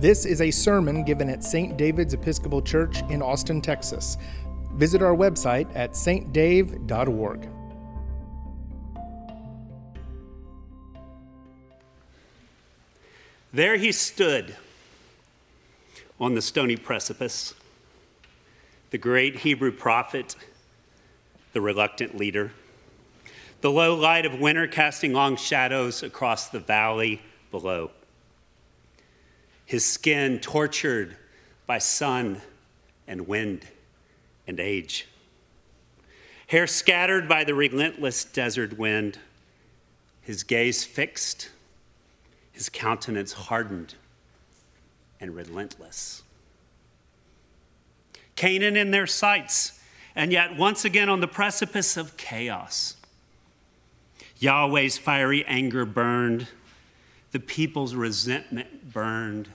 This is a sermon given at St. David's Episcopal Church in Austin, Texas. Visit our website at stdave.org. There he stood on the stony precipice, the great Hebrew prophet, the reluctant leader, the low light of winter casting long shadows across the valley below his skin tortured by sun and wind and age, hair scattered by the relentless desert wind, his gaze fixed, his countenance hardened and relentless. Canaan in their sights, and yet once again on the precipice of chaos. Yahweh's fiery anger burned, the people's resentment burned,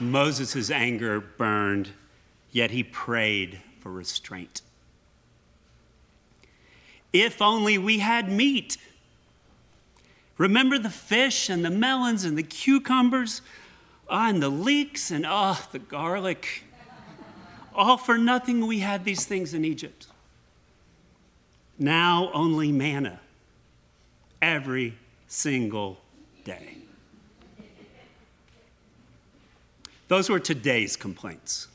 Moses' anger burned, yet he prayed for restraint. If only we had meat. Remember the fish and the melons and the cucumbers oh, and the leeks and oh, the garlic. All for nothing we had these things in Egypt. Now only manna every single day. Those were today's complaints.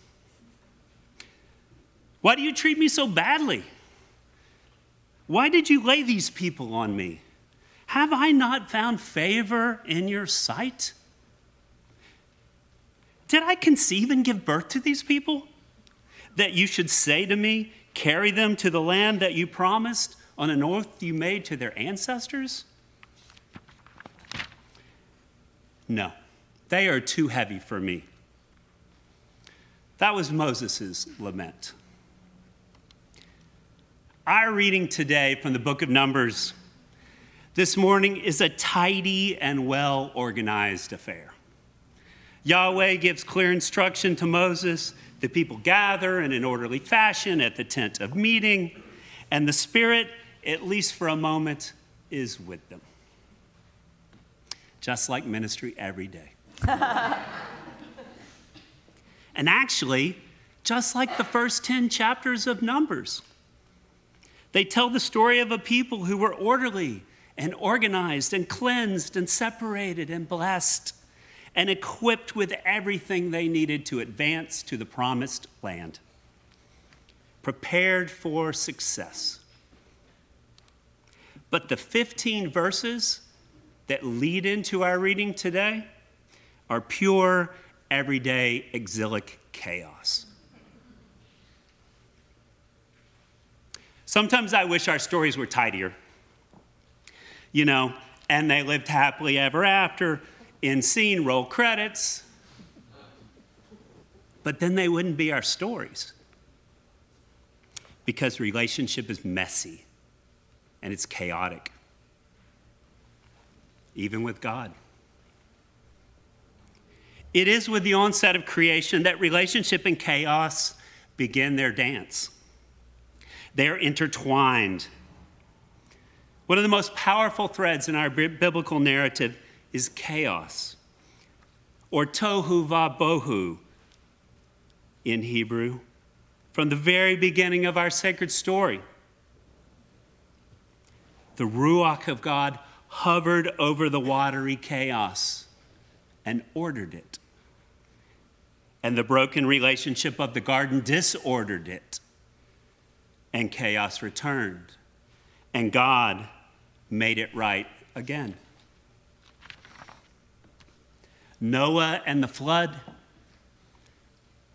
Why do you treat me so badly? Why did you lay these people on me? Have I not found favor in your sight? Did I conceive and give birth to these people? That you should say to me, Carry them to the land that you promised on an oath you made to their ancestors? No, they are too heavy for me. That was Moses' lament. Our reading today from the book of Numbers this morning is a tidy and well organized affair. Yahweh gives clear instruction to Moses. The people gather in an orderly fashion at the tent of meeting, and the Spirit, at least for a moment, is with them. Just like ministry every day. And actually, just like the first 10 chapters of Numbers, they tell the story of a people who were orderly and organized and cleansed and separated and blessed and equipped with everything they needed to advance to the promised land, prepared for success. But the 15 verses that lead into our reading today are pure everyday exilic chaos. Sometimes I wish our stories were tidier. You know, and they lived happily ever after, in scene, roll credits. But then they wouldn't be our stories. Because relationship is messy and it's chaotic, even with God. It is with the onset of creation that relationship and chaos begin their dance. They're intertwined. One of the most powerful threads in our biblical narrative is chaos, or tohu va bohu in Hebrew, from the very beginning of our sacred story. The Ruach of God hovered over the watery chaos and ordered it and the broken relationship of the garden disordered it, and chaos returned, and God made it right again. Noah and the flood,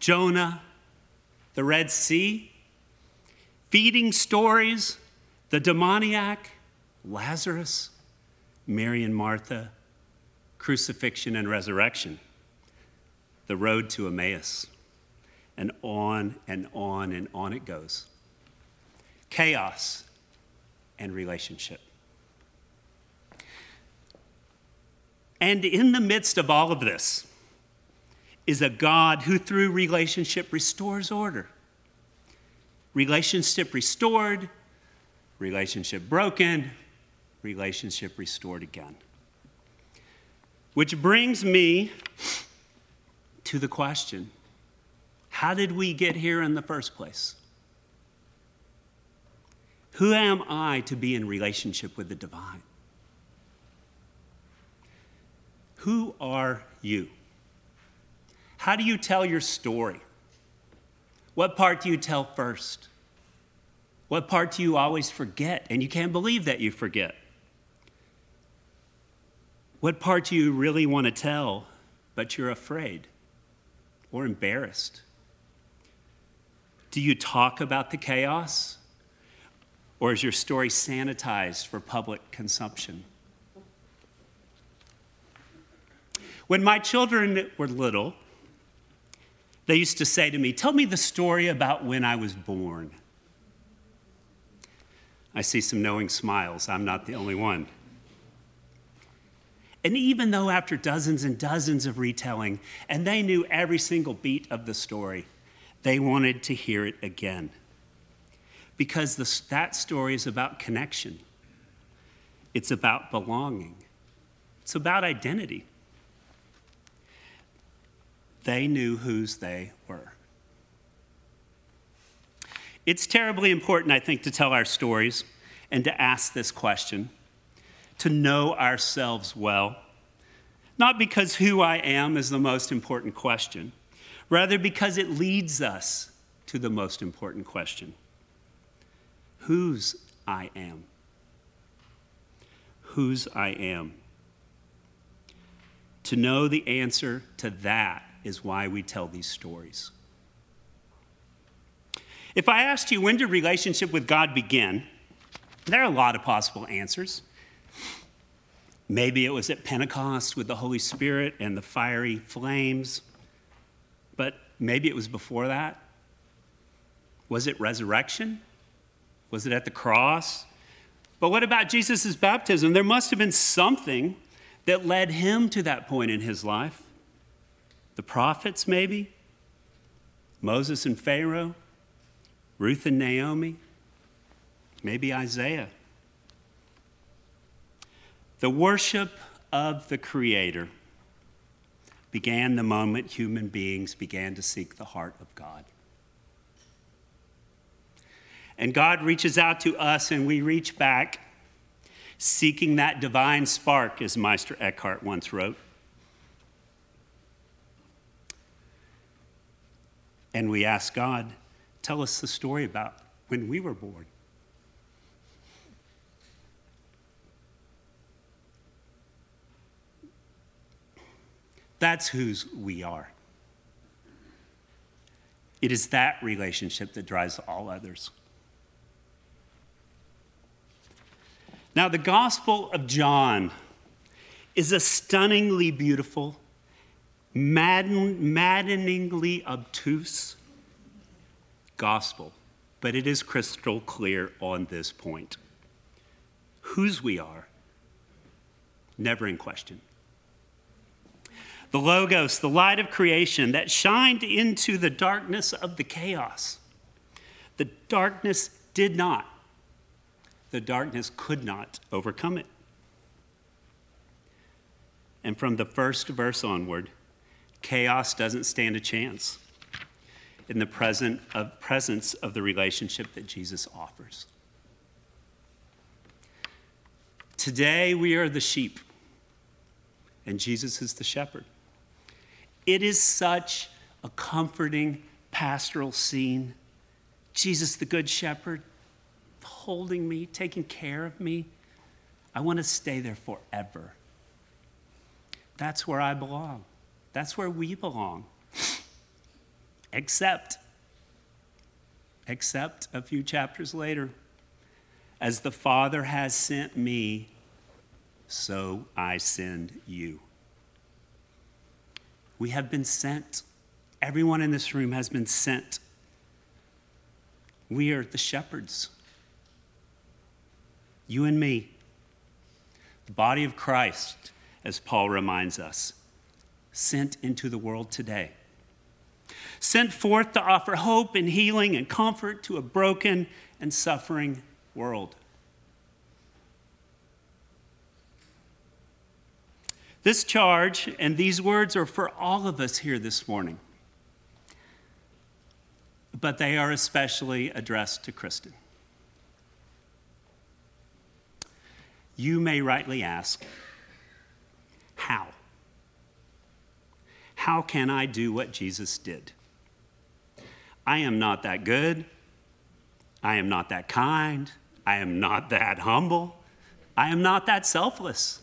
Jonah, the Red Sea, feeding stories, the demoniac, Lazarus, Mary and Martha, crucifixion and resurrection the road to Emmaus. And on and on and on it goes. Chaos and relationship. And in the midst of all of this is a God who, through relationship, restores order. Relationship restored, relationship broken, relationship restored again. Which brings me to the question how did we get here in the first place? Who am I to be in relationship with the divine? Who are you? How do you tell your story? What part do you tell first? What part do you always forget and you can't believe that you forget? What part do you really want to tell, but you're afraid or embarrassed? Do you talk about the chaos? Or is your story sanitized for public consumption? When my children were little, they used to say to me, Tell me the story about when I was born. I see some knowing smiles. I'm not the only one. And even though after dozens and dozens of retelling, and they knew every single beat of the story, they wanted to hear it again. Because the, that story is about connection, it's about belonging, it's about identity. They knew whose they were. It's terribly important, I think, to tell our stories and to ask this question, to know ourselves well. Not because who I am is the most important question, rather, because it leads us to the most important question whose I am. Whose I am. To know the answer to that is why we tell these stories. If I asked you when did relationship with God begin, there are a lot of possible answers. Maybe it was at Pentecost with the Holy Spirit and the fiery flames, but maybe it was before that. Was it resurrection? Was it at the cross? But what about Jesus' baptism? There must have been something that led him to that point in his life. The prophets, maybe? Moses and Pharaoh? Ruth and Naomi? Maybe Isaiah? The worship of the Creator began the moment human beings began to seek the heart of God. And God reaches out to us, and we reach back, seeking that divine spark, as Meister Eckhart once wrote. And we ask God, tell us the story about when we were born. That's whose we are. It is that relationship that drives all others. Now, the Gospel of John is a stunningly beautiful madden, maddeningly obtuse gospel, but it is crystal clear on this point. Whose we are, never in question. The Logos, the light of creation that shined into the darkness of the chaos. The darkness did not, the darkness could not overcome it. And from the first verse onward, chaos doesn't stand a chance in the present of, presence of the relationship that Jesus offers. Today, we are the sheep, and Jesus is the shepherd. It is such a comforting pastoral scene. Jesus, the good shepherd, holding me, taking care of me. I want to stay there forever. That's where I belong. That's where we belong. Except, except a few chapters later, as the Father has sent me, so I send you. We have been sent. Everyone in this room has been sent. We are the shepherds. You and me. The body of Christ, as Paul reminds us sent into the world today. Sent forth to offer hope and healing and comfort to a broken and suffering world. This charge and these words are for all of us here this morning, but they are especially addressed to Kristin. You may rightly ask, how? How can I do what Jesus did? I am not that good. I am not that kind. I am not that humble. I am not that selfless.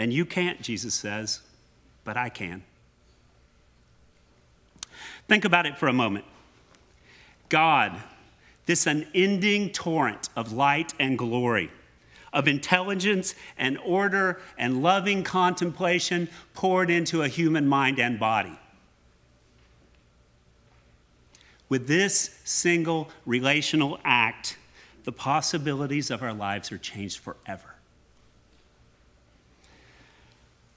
And you can't, Jesus says, but I can. Think about it for a moment. God, this unending torrent of light and glory, of intelligence and order and loving contemplation poured into a human mind and body. With this single relational act, the possibilities of our lives are changed forever.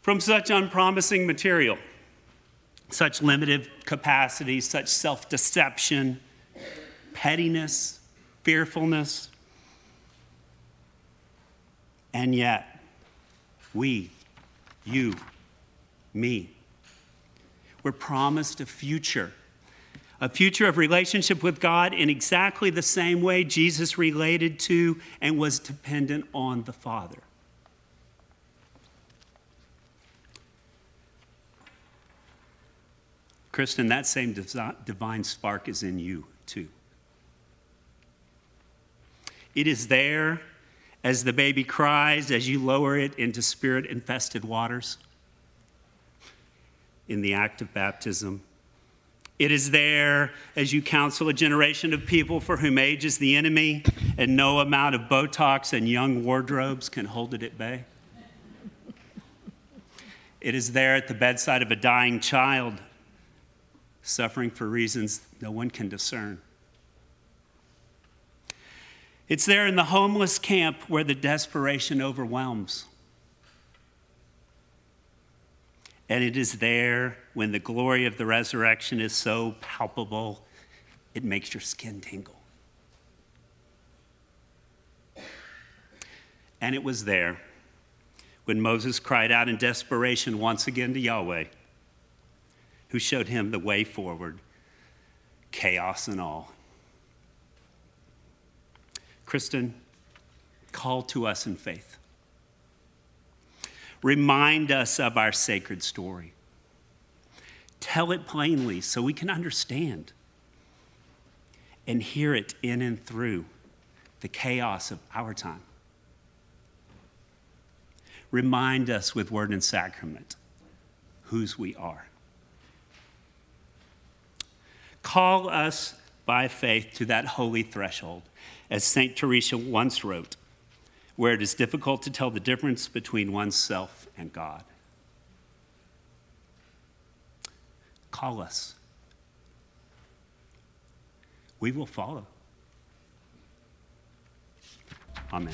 From such unpromising material, such limited capacity, such self deception, pettiness, fearfulness, and yet, we, you, me, we're promised a future a future of relationship with God in exactly the same way Jesus related to and was dependent on the Father. Kristin, that same divine spark is in you too. It is there as the baby cries, as you lower it into spirit infested waters in the act of baptism it is there as you counsel a generation of people for whom age is the enemy and no amount of Botox and young wardrobes can hold it at bay. It is there at the bedside of a dying child suffering for reasons no one can discern. It's there in the homeless camp where the desperation overwhelms. And it is there when the glory of the resurrection is so palpable, it makes your skin tingle. And it was there when Moses cried out in desperation once again to Yahweh, who showed him the way forward, chaos and all. Kristin, call to us in faith. Remind us of our sacred story. Tell it plainly so we can understand and hear it in and through the chaos of our time. Remind us with word and sacrament whose we are. Call us by faith to that holy threshold, as St. Teresa once wrote where it is difficult to tell the difference between oneself and God. Call us. We will follow. Amen.